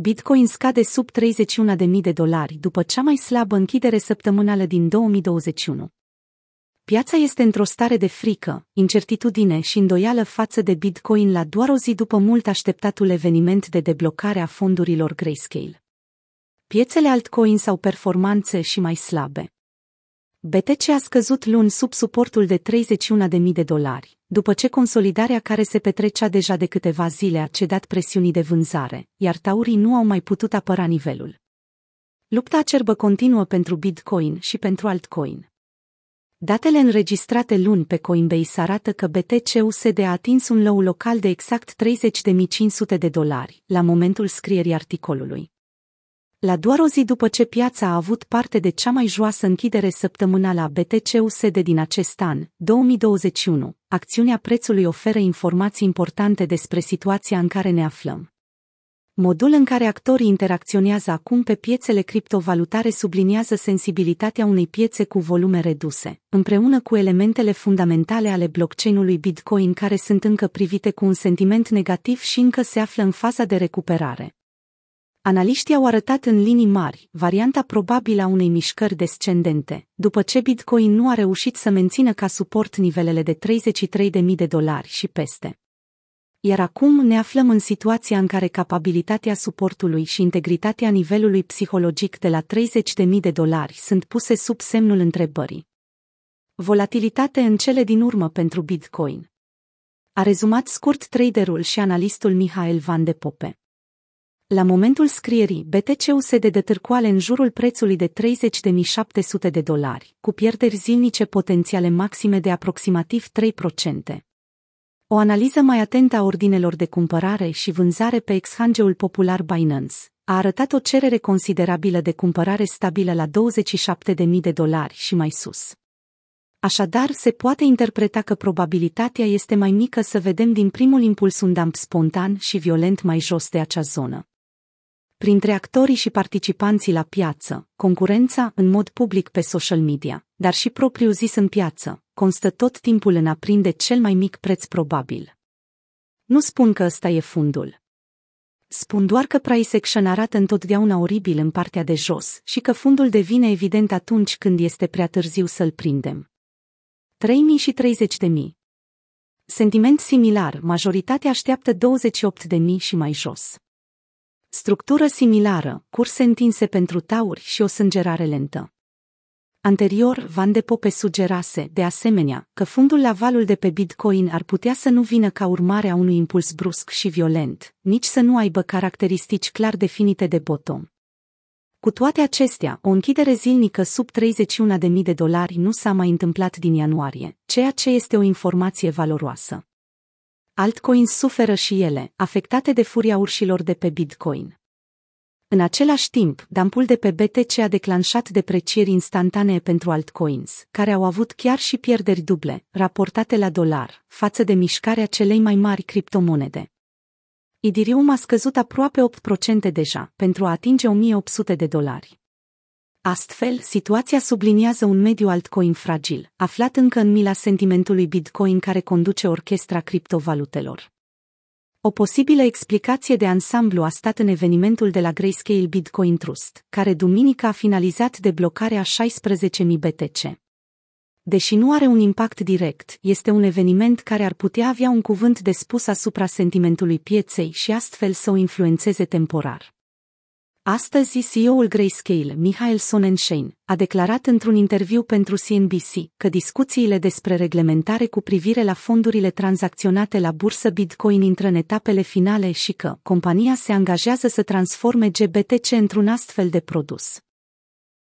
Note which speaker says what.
Speaker 1: Bitcoin scade sub 31.000 de dolari după cea mai slabă închidere săptămânală din 2021. Piața este într-o stare de frică, incertitudine și îndoială față de Bitcoin la doar o zi după mult așteptatul eveniment de deblocare a fondurilor Grayscale. Piețele altcoins au performanțe și mai slabe. BTC a scăzut luni sub suportul de 31.000 de dolari, după ce consolidarea care se petrecea deja de câteva zile a cedat presiunii de vânzare, iar taurii nu au mai putut apăra nivelul. Lupta acerbă continuă pentru Bitcoin și pentru altcoin. Datele înregistrate luni pe Coinbase arată că BTC-USD a atins un low local de exact 30.500 de dolari, la momentul scrierii articolului. La doar o zi după ce piața a avut parte de cea mai joasă închidere săptămânală a BTC-USD din acest an, 2021, acțiunea prețului oferă informații importante despre situația în care ne aflăm. Modul în care actorii interacționează acum pe piețele criptovalutare subliniază sensibilitatea unei piețe cu volume reduse, împreună cu elementele fundamentale ale blockchain-ului Bitcoin care sunt încă privite cu un sentiment negativ și încă se află în faza de recuperare. Analiștii au arătat în linii mari varianta probabilă a unei mișcări descendente, după ce Bitcoin nu a reușit să mențină ca suport nivelele de 33.000 de dolari și peste. Iar acum ne aflăm în situația în care capabilitatea suportului și integritatea nivelului psihologic de la 30.000 de dolari sunt puse sub semnul întrebării. Volatilitate în cele din urmă pentru Bitcoin. A rezumat scurt traderul și analistul Mihail Van de Pope. La momentul scrierii, BTC-USD de târcoale în jurul prețului de 30.700 de dolari, cu pierderi zilnice potențiale maxime de aproximativ 3%. O analiză mai atentă a ordinelor de cumpărare și vânzare pe exchange-ul popular Binance a arătat o cerere considerabilă de cumpărare stabilă la 27.000 de dolari și mai sus. Așadar, se poate interpreta că probabilitatea este mai mică să vedem din primul impuls un dump spontan și violent mai jos de acea zonă. Printre actorii și participanții la piață, concurența în mod public pe social media, dar și propriu zis în piață, constă tot timpul în a prinde cel mai mic preț probabil. Nu spun că ăsta e fundul. Spun doar că price action arată întotdeauna oribil în partea de jos și că fundul devine evident atunci când este prea târziu să-l prindem. 3000 și 30.000 Sentiment similar, majoritatea așteaptă 28.000 și mai jos. Structură similară, curse întinse pentru tauri și o sângerare lentă. Anterior, Van de Pope sugerase, de asemenea, că fundul la valul de pe Bitcoin ar putea să nu vină ca urmare a unui impuls brusc și violent, nici să nu aibă caracteristici clar definite de bottom. Cu toate acestea, o închidere zilnică sub 31.000 de dolari nu s-a mai întâmplat din ianuarie, ceea ce este o informație valoroasă. Altcoins suferă și ele, afectate de furia urșilor de pe Bitcoin. În același timp, dampul de pe BTC a declanșat deprecieri instantanee pentru altcoins, care au avut chiar și pierderi duble, raportate la dolar, față de mișcarea celei mai mari criptomonede. Idirium a scăzut aproape 8% deja, pentru a atinge 1800 de dolari. Astfel, situația subliniază un mediu altcoin fragil, aflat încă în mila sentimentului Bitcoin care conduce orchestra criptovalutelor. O posibilă explicație de ansamblu a stat în evenimentul de la Grayscale Bitcoin Trust, care duminică a finalizat deblocarea 16.000 BTC. Deși nu are un impact direct, este un eveniment care ar putea avea un cuvânt de spus asupra sentimentului pieței și astfel să o influențeze temporar. Astăzi, CEO-ul Grayscale, Michael Sonnenschein, a declarat într-un interviu pentru CNBC că discuțiile despre reglementare cu privire la fondurile tranzacționate la bursă Bitcoin intră în etapele finale și că compania se angajează să transforme GBTC într-un astfel de produs.